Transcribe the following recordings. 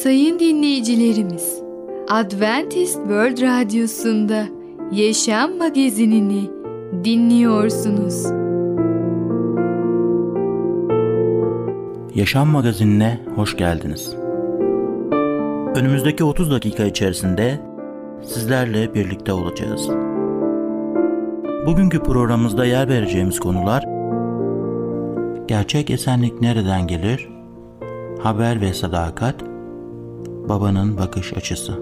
Sayın dinleyicilerimiz, Adventist World Radyosu'nda Yaşam Magazinini dinliyorsunuz. Yaşam Magazinine hoş geldiniz. Önümüzdeki 30 dakika içerisinde sizlerle birlikte olacağız. Bugünkü programımızda yer vereceğimiz konular Gerçek esenlik nereden gelir? Haber ve sadakat Babanın bakış açısı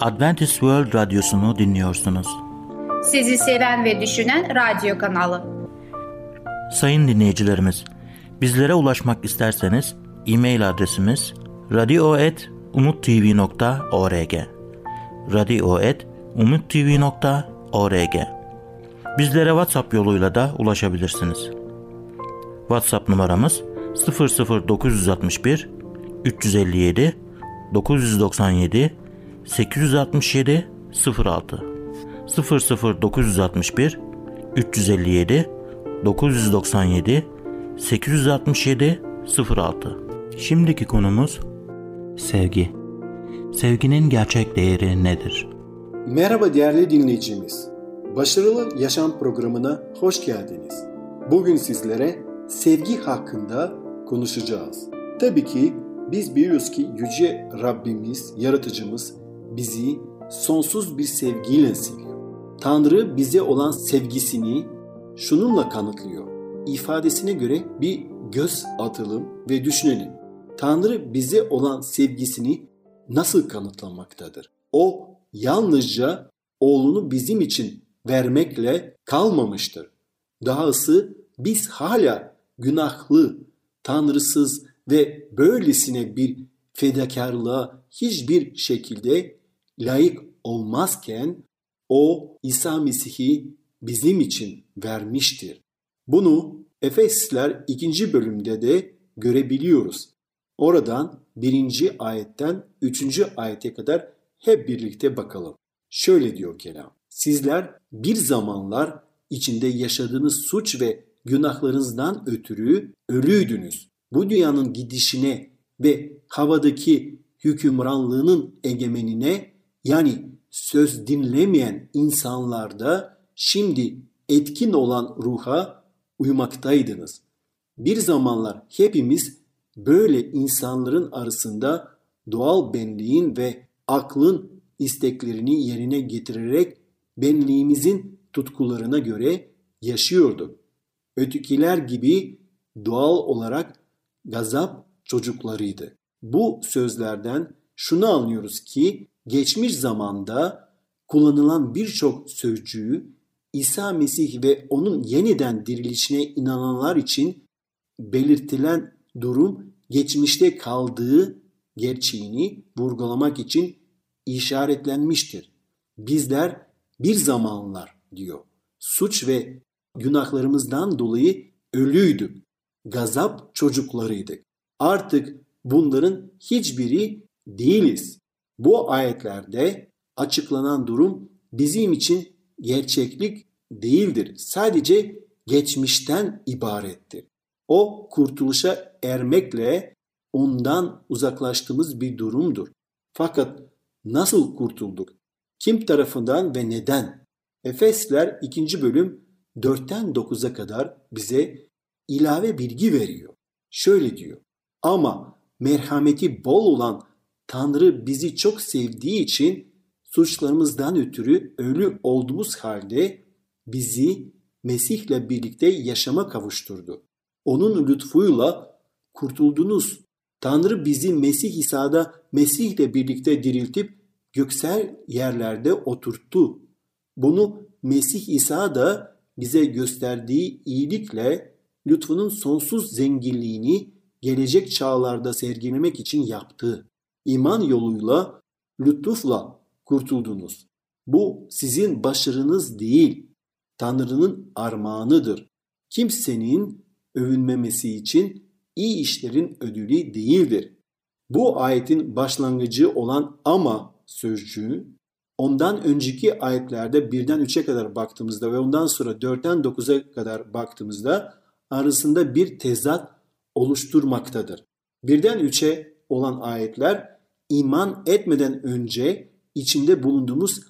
Adventist World Radyosu'nu dinliyorsunuz. Sizi seven ve düşünen radyo kanalı. Sayın dinleyicilerimiz, bizlere ulaşmak isterseniz e-mail adresimiz radio.umutv.org radio.umutv.org Bizlere WhatsApp yoluyla da ulaşabilirsiniz. WhatsApp numaramız 00961 357 997 867 06 00961 357 997 867 06 Şimdiki konumuz sevgi. Sevginin gerçek değeri nedir? Merhaba değerli dinleyicimiz. Başarılı Yaşam programına hoş geldiniz. Bugün sizlere sevgi hakkında konuşacağız. Tabii ki biz biliyoruz ki Yüce Rabbimiz, Yaratıcımız bizi sonsuz bir sevgiyle seviyor. Tanrı bize olan sevgisini şununla kanıtlıyor. İfadesine göre bir göz atalım ve düşünelim. Tanrı bize olan sevgisini nasıl kanıtlamaktadır? O yalnızca oğlunu bizim için vermekle kalmamıştır. Dahası biz hala günahlı, tanrısız ve böylesine bir fedakarlığa hiçbir şekilde layık olmazken o İsa Mesih'i bizim için vermiştir. Bunu Efesler 2. bölümde de görebiliyoruz. Oradan 1. ayetten 3. ayete kadar hep birlikte bakalım. Şöyle diyor kelam. Sizler bir zamanlar içinde yaşadığınız suç ve günahlarınızdan ötürü ölüydünüz. Bu dünyanın gidişine ve havadaki hükümranlığının egemenine yani söz dinlemeyen insanlarda şimdi etkin olan ruha uymaktaydınız. Bir zamanlar hepimiz böyle insanların arasında doğal benliğin ve aklın isteklerini yerine getirerek benliğimizin tutkularına göre yaşıyorduk. Ötekiler gibi doğal olarak gazap çocuklarıydı. Bu sözlerden şunu anlıyoruz ki geçmiş zamanda kullanılan birçok sözcüğü İsa Mesih ve onun yeniden dirilişine inananlar için belirtilen durum geçmişte kaldığı gerçeğini vurgulamak için işaretlenmiştir. Bizler bir zamanlar diyor suç ve günahlarımızdan dolayı ölüydük. Gazap çocuklarıydık. Artık bunların hiçbiri değiliz. Bu ayetlerde açıklanan durum bizim için gerçeklik değildir. Sadece geçmişten ibarettir. O kurtuluşa ermekle ondan uzaklaştığımız bir durumdur. Fakat nasıl kurtulduk? Kim tarafından ve neden? Efesler 2. bölüm 4'ten 9'a kadar bize ilave bilgi veriyor. Şöyle diyor. Ama merhameti bol olan Tanrı bizi çok sevdiği için suçlarımızdan ötürü ölü olduğumuz halde bizi Mesih'le birlikte yaşama kavuşturdu. Onun lütfuyla kurtuldunuz. Tanrı bizi Mesih İsa'da Mesih'le birlikte diriltip göksel yerlerde oturttu. Bunu Mesih İsa da bize gösterdiği iyilikle lütfunun sonsuz zenginliğini gelecek çağlarda sergilemek için yaptı. İman yoluyla, lütufla kurtuldunuz. Bu sizin başarınız değil, Tanrı'nın armağanıdır. Kimsenin övünmemesi için iyi işlerin ödülü değildir. Bu ayetin başlangıcı olan ama sözcüğü ondan önceki ayetlerde birden 3'e kadar baktığımızda ve ondan sonra 4'ten 9'a kadar baktığımızda arasında bir tezat oluşturmaktadır. Birden 3'e olan ayetler iman etmeden önce içinde bulunduğumuz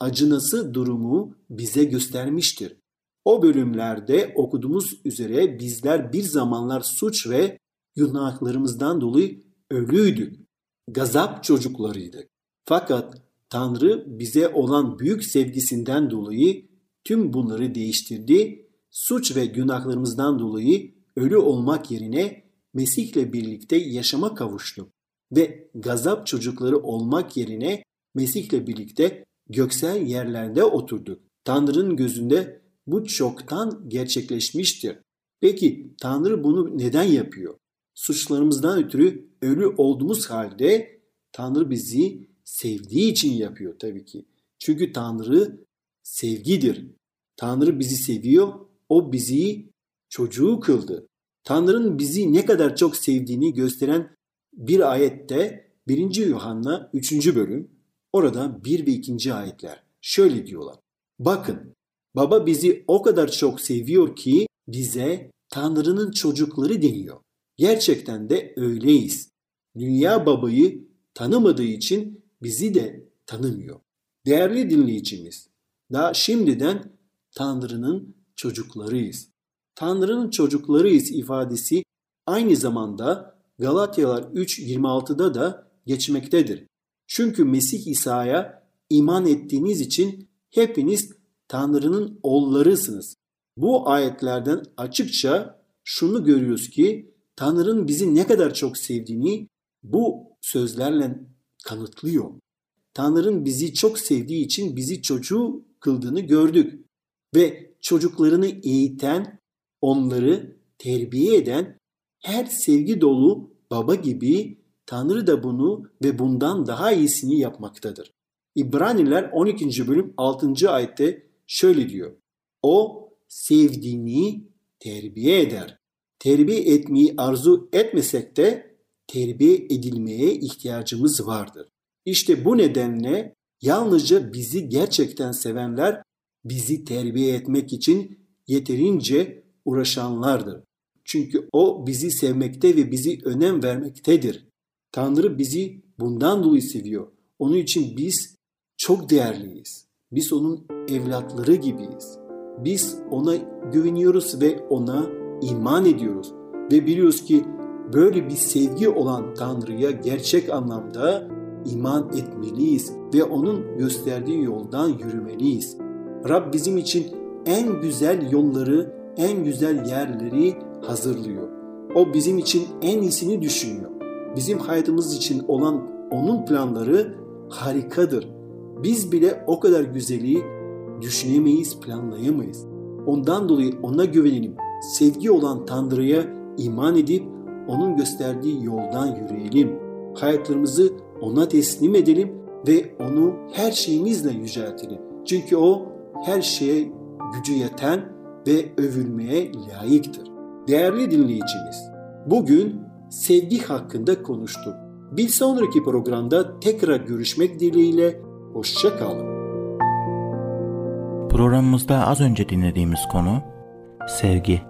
acınası durumu bize göstermiştir. O bölümlerde okuduğumuz üzere bizler bir zamanlar suç ve günahlarımızdan dolayı ölüydük. Gazap çocuklarıydık. Fakat Tanrı bize olan büyük sevgisinden dolayı tüm bunları değiştirdi. Suç ve günahlarımızdan dolayı ölü olmak yerine Mesih'le birlikte yaşama kavuştuk. Ve gazap çocukları olmak yerine Mesih'le birlikte göksel yerlerde oturduk. Tanrı'nın gözünde bu çoktan gerçekleşmiştir. Peki Tanrı bunu neden yapıyor? Suçlarımızdan ötürü ölü olduğumuz halde Tanrı bizi sevdiği için yapıyor tabii ki. Çünkü Tanrı sevgidir. Tanrı bizi seviyor, o bizi çocuğu kıldı. Tanrı'nın bizi ne kadar çok sevdiğini gösteren bir ayette 1. Yuhanna 3. bölüm orada 1 ve 2. ayetler şöyle diyorlar. Bakın baba bizi o kadar çok seviyor ki bize Tanrı'nın çocukları deniyor. Gerçekten de öyleyiz. Dünya babayı tanımadığı için bizi de tanımıyor. Değerli dinleyicimiz, daha şimdiden Tanrı'nın çocuklarıyız. Tanrı'nın çocuklarıyız ifadesi aynı zamanda Galatyalar 3.26'da da geçmektedir. Çünkü Mesih İsa'ya iman ettiğiniz için hepiniz Tanrı'nın oğullarısınız. Bu ayetlerden açıkça şunu görüyoruz ki Tanrı'nın bizi ne kadar çok sevdiğini bu sözlerle kanıtlıyor. Tanrı'nın bizi çok sevdiği için bizi çocuğu kıldığını gördük. Ve çocuklarını eğiten, onları terbiye eden her sevgi dolu baba gibi Tanrı da bunu ve bundan daha iyisini yapmaktadır. İbraniler 12. bölüm 6. ayette şöyle diyor. O sevdiğini terbiye eder. Terbiye etmeyi arzu etmesek de terbiye edilmeye ihtiyacımız vardır. İşte bu nedenle yalnızca bizi gerçekten sevenler bizi terbiye etmek için yeterince uğraşanlardır. Çünkü o bizi sevmekte ve bizi önem vermektedir. Tanrı bizi bundan dolayı seviyor. Onun için biz çok değerliyiz. Biz onun evlatları gibiyiz. Biz ona güveniyoruz ve ona iman ediyoruz. Ve biliyoruz ki böyle bir sevgi olan Tanrı'ya gerçek anlamda iman etmeliyiz ve onun gösterdiği yoldan yürümeliyiz. Rab bizim için en güzel yolları, en güzel yerleri hazırlıyor. O bizim için en iyisini düşünüyor. Bizim hayatımız için olan onun planları harikadır. Biz bile o kadar güzeli düşünemeyiz, planlayamayız. Ondan dolayı ona güvenelim. Sevgi olan Tanrı'ya iman edip onun gösterdiği yoldan yürüyelim. Hayatlarımızı ona teslim edelim ve onu her şeyimizle yüceltelim. Çünkü o her şeye gücü yeten ve övülmeye layıktır. Değerli dinleyicimiz, bugün sevgi hakkında konuştuk. Bir sonraki programda tekrar görüşmek dileğiyle, hoşça kalın. Programımızda az önce dinlediğimiz konu sevgi.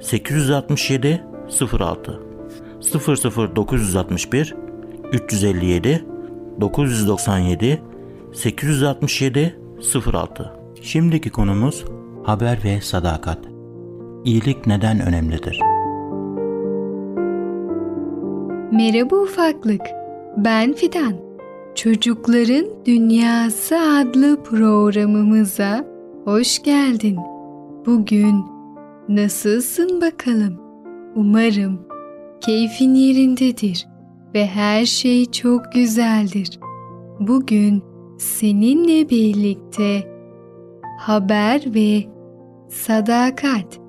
867 06 00961 357 997 867 06 Şimdiki konumuz haber ve sadakat. İyilik neden önemlidir? Merhaba ufaklık. Ben Fidan. Çocukların Dünyası adlı programımıza hoş geldin. Bugün nasılsın bakalım? Umarım keyfin yerindedir ve her şey çok güzeldir. Bugün seninle birlikte Haber ve Sadakat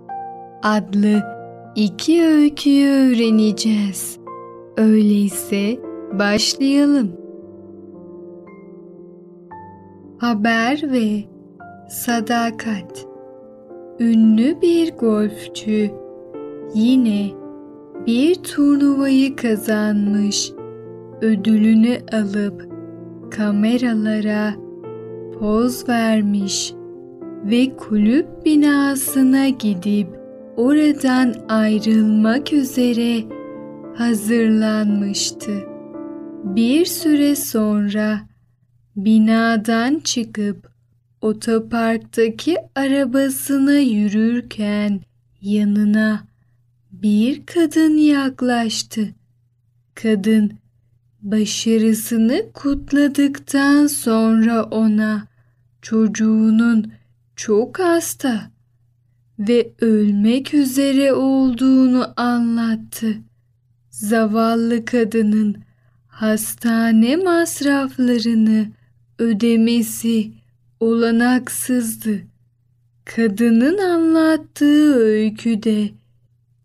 adlı iki öyküyü öğreneceğiz. Öyleyse başlayalım. Haber ve Sadakat Ünlü bir golfçü yine bir turnuvayı kazanmış. Ödülünü alıp kameralara poz vermiş ve kulüp binasına gidip oradan ayrılmak üzere hazırlanmıştı. Bir süre sonra binadan çıkıp otoparktaki arabasına yürürken yanına bir kadın yaklaştı. Kadın başarısını kutladıktan sonra ona çocuğunun çok hasta ve ölmek üzere olduğunu anlattı. Zavallı kadının hastane masraflarını ödemesi olanaksızdı. Kadının anlattığı öyküde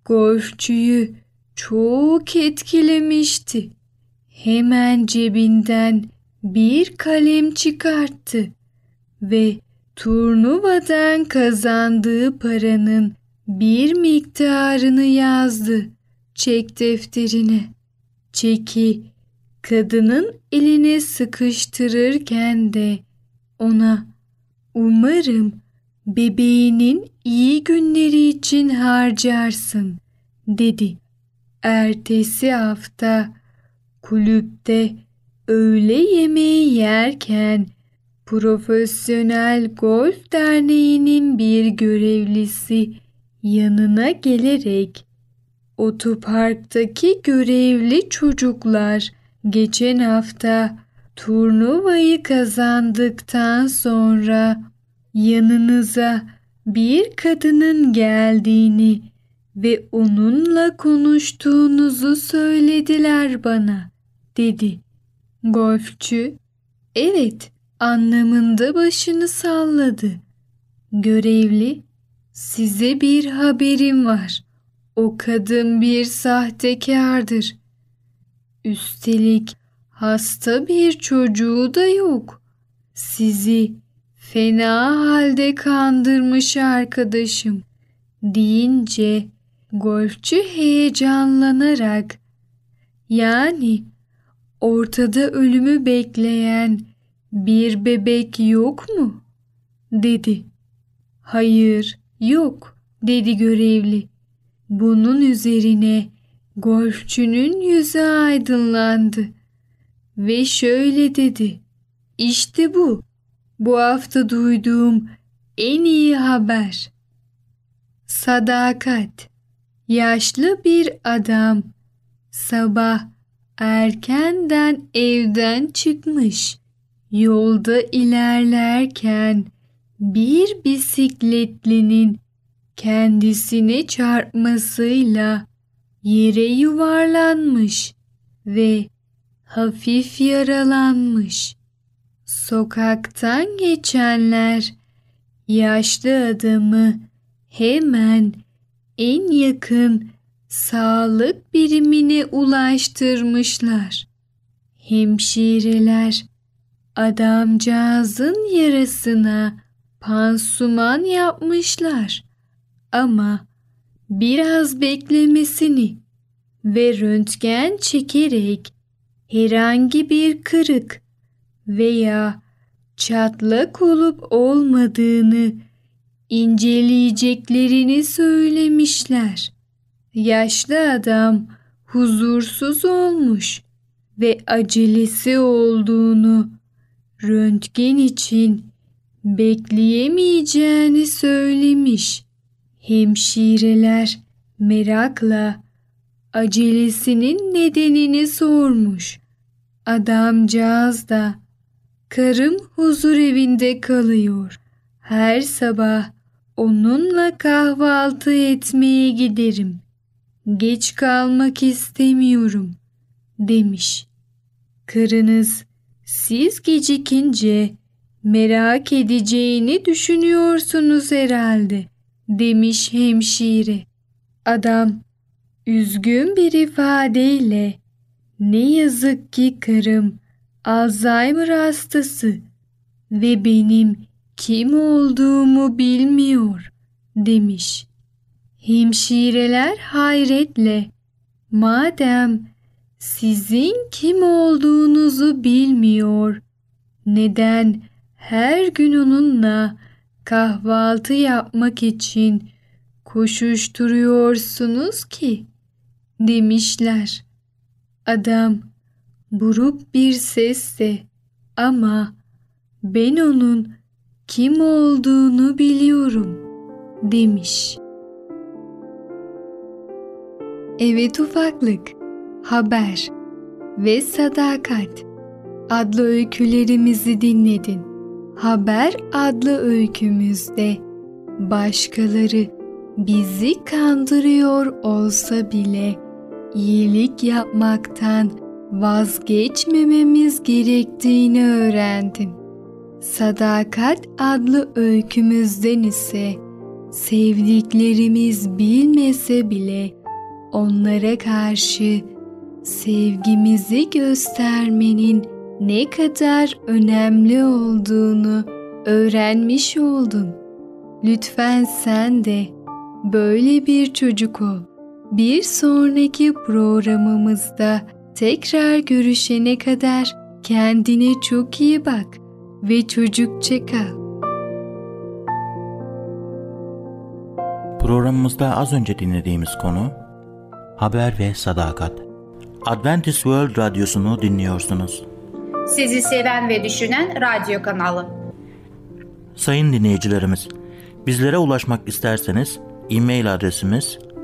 golfçüyü çok etkilemişti. Hemen cebinden bir kalem çıkarttı ve turnuvadan kazandığı paranın bir miktarını yazdı çek defterine. Çeki kadının eline sıkıştırırken de ona umarım bebeğinin iyi günleri için harcarsın dedi. Ertesi hafta kulüpte öğle yemeği yerken Profesyonel Golf Derneği'nin bir görevlisi yanına gelerek otoparktaki görevli çocuklar geçen hafta turnuvayı kazandıktan sonra yanınıza bir kadının geldiğini ve onunla konuştuğunuzu söylediler bana dedi. Golfçü, evet anlamında başını salladı. Görevli, size bir haberim var. O kadın bir sahtekardır. Üstelik hasta bir çocuğu da yok. Sizi fena halde kandırmış arkadaşım deyince golfçü heyecanlanarak yani ortada ölümü bekleyen bir bebek yok mu? dedi. Hayır, yok dedi görevli. Bunun üzerine golfçünün yüzü aydınlandı ve şöyle dedi. İşte bu. Bu hafta duyduğum en iyi haber. Sadakat. Yaşlı bir adam sabah erkenden evden çıkmış. Yolda ilerlerken bir bisikletlinin kendisine çarpmasıyla yere yuvarlanmış ve hafif yaralanmış. Sokaktan geçenler yaşlı adamı hemen en yakın sağlık birimine ulaştırmışlar. Hemşireler adamcağızın yarasına pansuman yapmışlar ama biraz beklemesini ve röntgen çekerek herhangi bir kırık veya çatlak olup olmadığını inceleyeceklerini söylemişler. Yaşlı adam huzursuz olmuş ve acelesi olduğunu, röntgen için bekleyemeyeceğini söylemiş. Hemşireler merakla acelesinin nedenini sormuş. Adamcağız da karım huzur evinde kalıyor. Her sabah onunla kahvaltı etmeye giderim. Geç kalmak istemiyorum demiş. Karınız Siz gecikince merak edeceğini düşünüyorsunuz herhalde demiş hemşire. Adam üzgün bir ifadeyle ne yazık ki karım Alzheimer hastası ve benim kim olduğumu bilmiyor demiş. Hemşireler hayretle madem sizin kim olduğunuzu bilmiyor neden her gün onunla kahvaltı yapmak için koşuşturuyorsunuz ki demişler. Adam buruk bir sesle ama ben onun kim olduğunu biliyorum demiş. Evet ufaklık, haber ve sadakat adlı öykülerimizi dinledin. Haber adlı öykümüzde başkaları bizi kandırıyor olsa bile iyilik yapmaktan vazgeçmememiz gerektiğini öğrendin. Sadakat adlı öykümüzden ise sevdiklerimiz bilmese bile onlara karşı sevgimizi göstermenin ne kadar önemli olduğunu öğrenmiş oldun. Lütfen sen de böyle bir çocuk ol. Bir sonraki programımızda tekrar görüşene kadar kendine çok iyi bak ve çocukça kal. Programımızda az önce dinlediğimiz konu haber ve sadakat. Adventist World Radyosu'nu dinliyorsunuz. Sizi seven ve düşünen radyo kanalı. Sayın dinleyicilerimiz, bizlere ulaşmak isterseniz e-mail adresimiz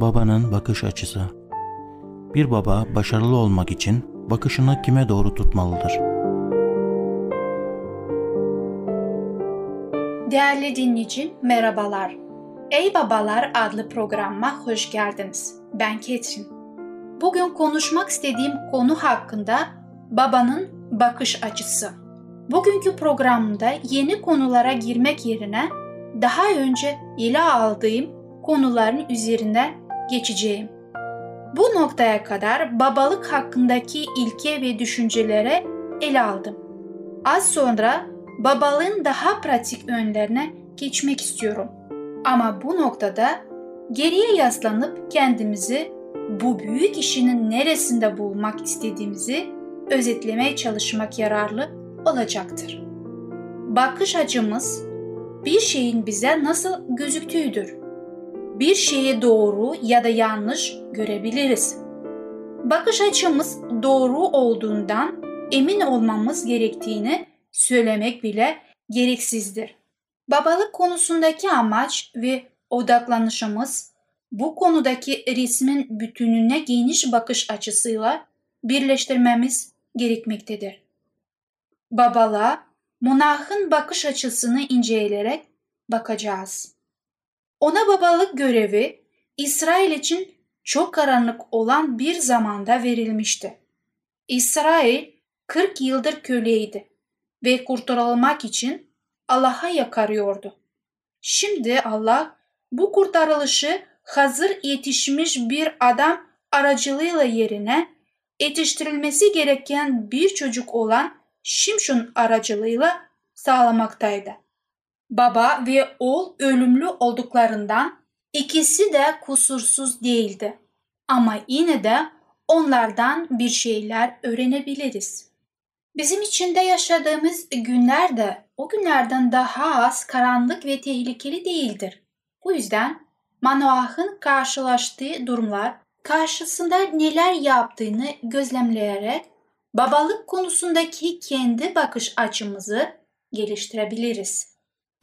babanın bakış açısı. Bir baba başarılı olmak için bakışını kime doğru tutmalıdır? Değerli dinleyicim merhabalar. Ey Babalar adlı programıma hoş geldiniz. Ben Ketrin. Bugün konuşmak istediğim konu hakkında babanın bakış açısı. Bugünkü programda yeni konulara girmek yerine daha önce ele aldığım konuların üzerine geçeceğim. Bu noktaya kadar babalık hakkındaki ilke ve düşüncelere ele aldım. Az sonra babalığın daha pratik yönlerine geçmek istiyorum. Ama bu noktada geriye yaslanıp kendimizi bu büyük işinin neresinde bulmak istediğimizi özetlemeye çalışmak yararlı olacaktır. Bakış açımız bir şeyin bize nasıl gözüktüğüdür. Bir şeyi doğru ya da yanlış görebiliriz. Bakış açımız doğru olduğundan emin olmamız gerektiğini söylemek bile gereksizdir. Babalık konusundaki amaç ve odaklanışımız bu konudaki resmin bütününe geniş bakış açısıyla birleştirmemiz gerekmektedir. Babalığa monahın bakış açısını inceleyerek bakacağız. Ona babalık görevi İsrail için çok karanlık olan bir zamanda verilmişti. İsrail 40 yıldır köleydi ve kurtarılmak için Allah'a yakarıyordu. Şimdi Allah bu kurtarılışı hazır yetişmiş bir adam aracılığıyla yerine yetiştirilmesi gereken bir çocuk olan Şimşon aracılığıyla sağlamaktaydı. Baba ve oğul ölümlü olduklarından ikisi de kusursuz değildi. Ama yine de onlardan bir şeyler öğrenebiliriz. Bizim içinde yaşadığımız günler de o günlerden daha az karanlık ve tehlikeli değildir. Bu yüzden Manoah'ın karşılaştığı durumlar karşısında neler yaptığını gözlemleyerek babalık konusundaki kendi bakış açımızı geliştirebiliriz.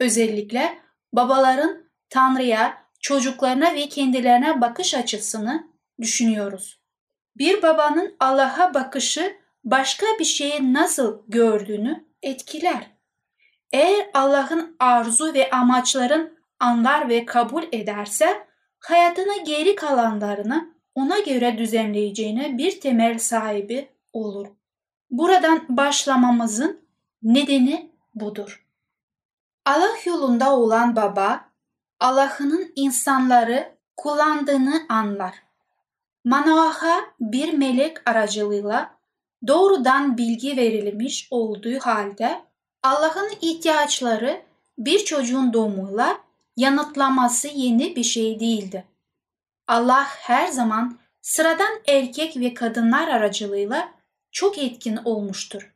Özellikle babaların Tanrı'ya, çocuklarına ve kendilerine bakış açısını düşünüyoruz. Bir babanın Allah'a bakışı başka bir şeyi nasıl gördüğünü etkiler. Eğer Allah'ın arzu ve amaçların anlar ve kabul ederse hayatına geri kalanlarını ona göre düzenleyeceğine bir temel sahibi olur. Buradan başlamamızın nedeni budur. Allah yolunda olan baba, Allah'ın insanları kullandığını anlar. Manoah'a bir melek aracılığıyla doğrudan bilgi verilmiş olduğu halde Allah'ın ihtiyaçları bir çocuğun doğumuyla yanıtlaması yeni bir şey değildi. Allah her zaman sıradan erkek ve kadınlar aracılığıyla çok etkin olmuştur.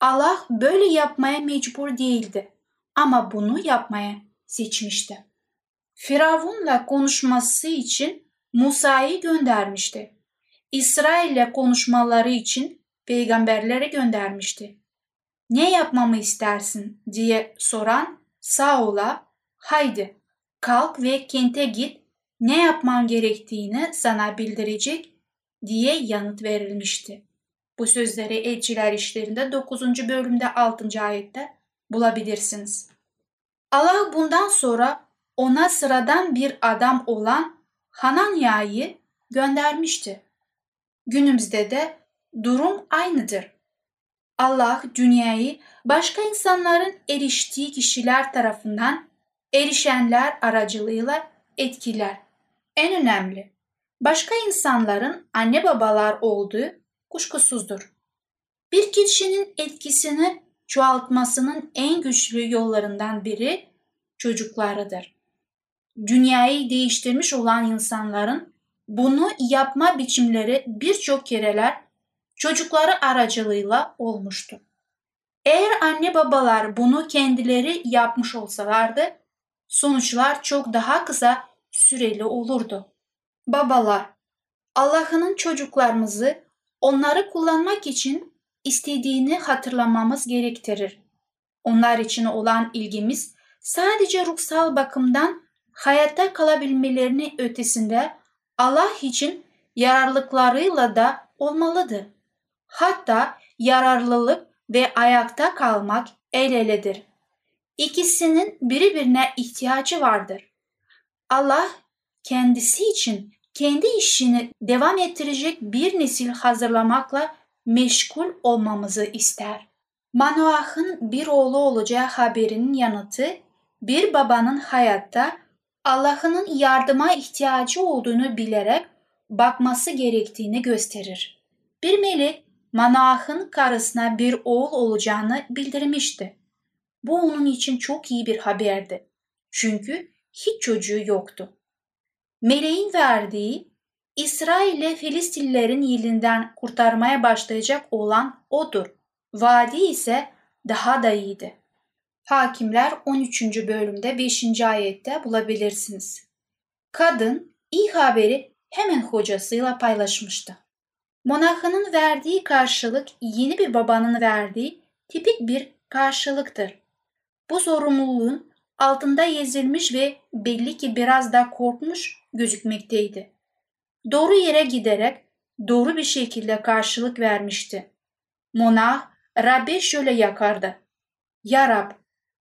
Allah böyle yapmaya mecbur değildi ama bunu yapmaya seçmişti. Firavun'la konuşması için Musa'yı göndermişti. İsrail'le konuşmaları için peygamberleri göndermişti. Ne yapmamı istersin diye soran Saul'a haydi kalk ve kente git ne yapman gerektiğini sana bildirecek diye yanıt verilmişti. Bu sözleri Elçiler İşlerinde 9. bölümde 6. ayette bulabilirsiniz. Allah bundan sonra ona sıradan bir adam olan Hananya'yı göndermişti. Günümüzde de durum aynıdır. Allah dünyayı başka insanların eriştiği kişiler tarafından erişenler aracılığıyla etkiler. En önemli, başka insanların anne babalar olduğu kuşkusuzdur. Bir kişinin etkisini çoğaltmasının en güçlü yollarından biri çocuklarıdır. Dünyayı değiştirmiş olan insanların bunu yapma biçimleri birçok kereler çocukları aracılığıyla olmuştu. Eğer anne babalar bunu kendileri yapmış olsalardı, sonuçlar çok daha kısa süreli olurdu. Babalar, Allah'ın çocuklarımızı onları kullanmak için istediğini hatırlamamız gerektirir. Onlar için olan ilgimiz sadece ruhsal bakımdan hayatta kalabilmelerinin ötesinde Allah için yararlıklarıyla da olmalıdır. Hatta yararlılık ve ayakta kalmak el eledir. İkisinin birbirine ihtiyacı vardır. Allah kendisi için kendi işini devam ettirecek bir nesil hazırlamakla meşgul olmamızı ister. Manoah'ın bir oğlu olacağı haberinin yanıtı bir babanın hayatta Allah'ın yardıma ihtiyacı olduğunu bilerek bakması gerektiğini gösterir. Bir melek Manoah'ın karısına bir oğul olacağını bildirmişti. Bu onun için çok iyi bir haberdi. Çünkü hiç çocuğu yoktu. Meleğin verdiği İsrail'e Filistinlilerin yilinden kurtarmaya başlayacak olan odur. Vadi ise daha da iyiydi. Hakimler 13. bölümde 5. ayette bulabilirsiniz. Kadın iyi haberi hemen hocasıyla paylaşmıştı. Monahının verdiği karşılık yeni bir babanın verdiği tipik bir karşılıktır. Bu sorumluluğun altında ezilmiş ve belli ki biraz da korkmuş gözükmekteydi. Doğru yere giderek doğru bir şekilde karşılık vermişti. Monah Rab'be şöyle yakardı. Ya Rab,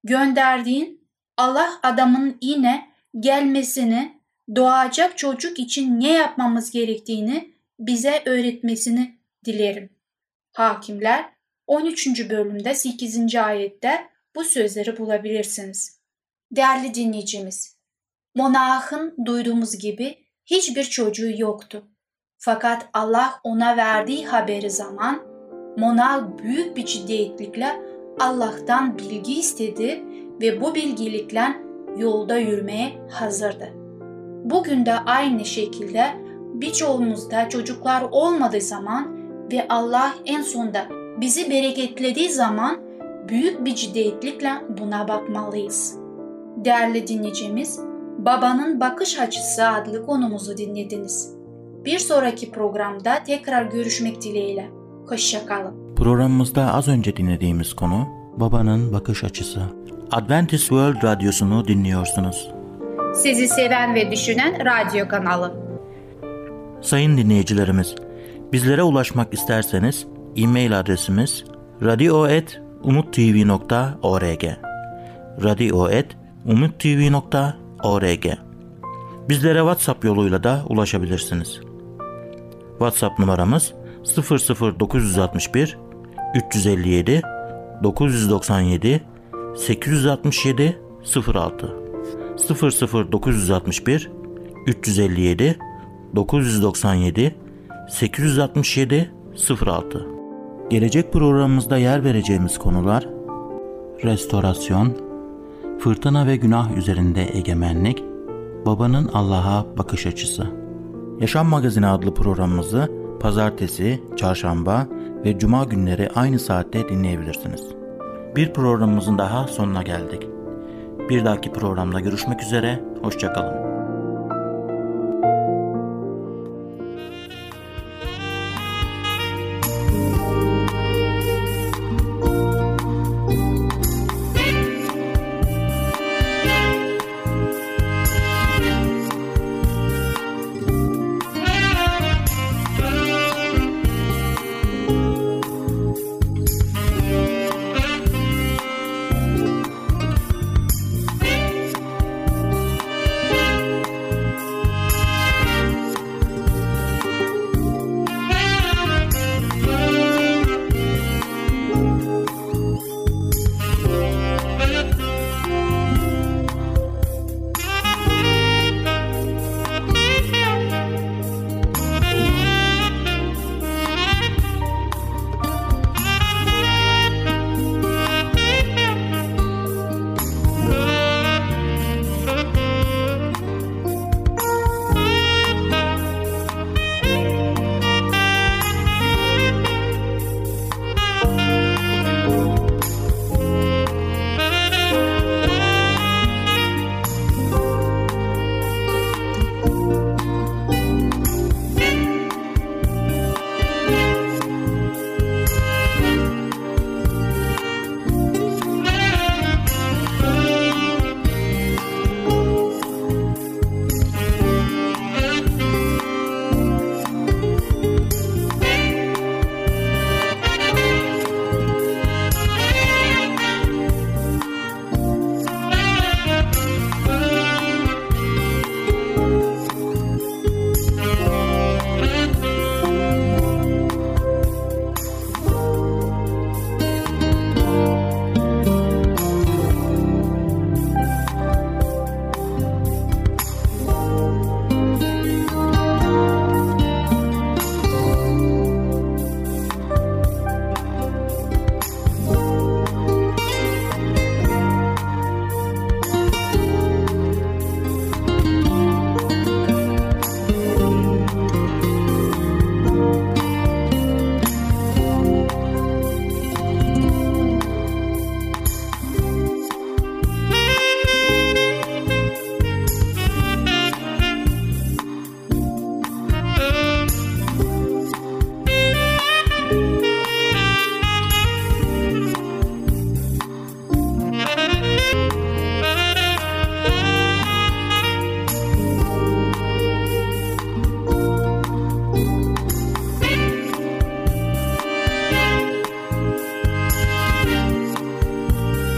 gönderdiğin Allah adamın yine gelmesini, doğacak çocuk için ne yapmamız gerektiğini bize öğretmesini dilerim. Hakimler 13. bölümde 8. ayette bu sözleri bulabilirsiniz. Değerli dinleyicimiz, Monah'ın duyduğumuz gibi hiçbir çocuğu yoktu. Fakat Allah ona verdiği haberi zaman Monah büyük bir ciddiyetlikle Allah'tan bilgi istedi ve bu bilgilikle yolda yürümeye hazırdı. Bugün de aynı şekilde birçoğumuzda çocuklar olmadığı zaman ve Allah en sonunda bizi bereketlediği zaman büyük bir ciddiyetlikle buna bakmalıyız. Değerli dinleyicimiz, Babanın Bakış Açısı adlı konumuzu dinlediniz. Bir sonraki programda tekrar görüşmek dileğiyle. Hoşçakalın. Programımızda az önce dinlediğimiz konu babanın bakış açısı. Adventist World Radyosu'nu dinliyorsunuz. Sizi seven ve düşünen radyo kanalı. Sayın dinleyicilerimiz, bizlere ulaşmak isterseniz e-mail adresimiz radio.umutv.org radio.umutv.org Bizlere WhatsApp yoluyla da ulaşabilirsiniz. WhatsApp numaramız 00961 357 997 867 06 00961 357 997 867 06 Gelecek programımızda yer vereceğimiz konular restorasyon, fırtına ve günah üzerinde egemenlik, babanın Allah'a bakış açısı. Yaşam Magazini adlı programımızı pazartesi, çarşamba ve cuma günleri aynı saatte dinleyebilirsiniz. Bir programımızın daha sonuna geldik. Bir dahaki programda görüşmek üzere, hoşçakalın.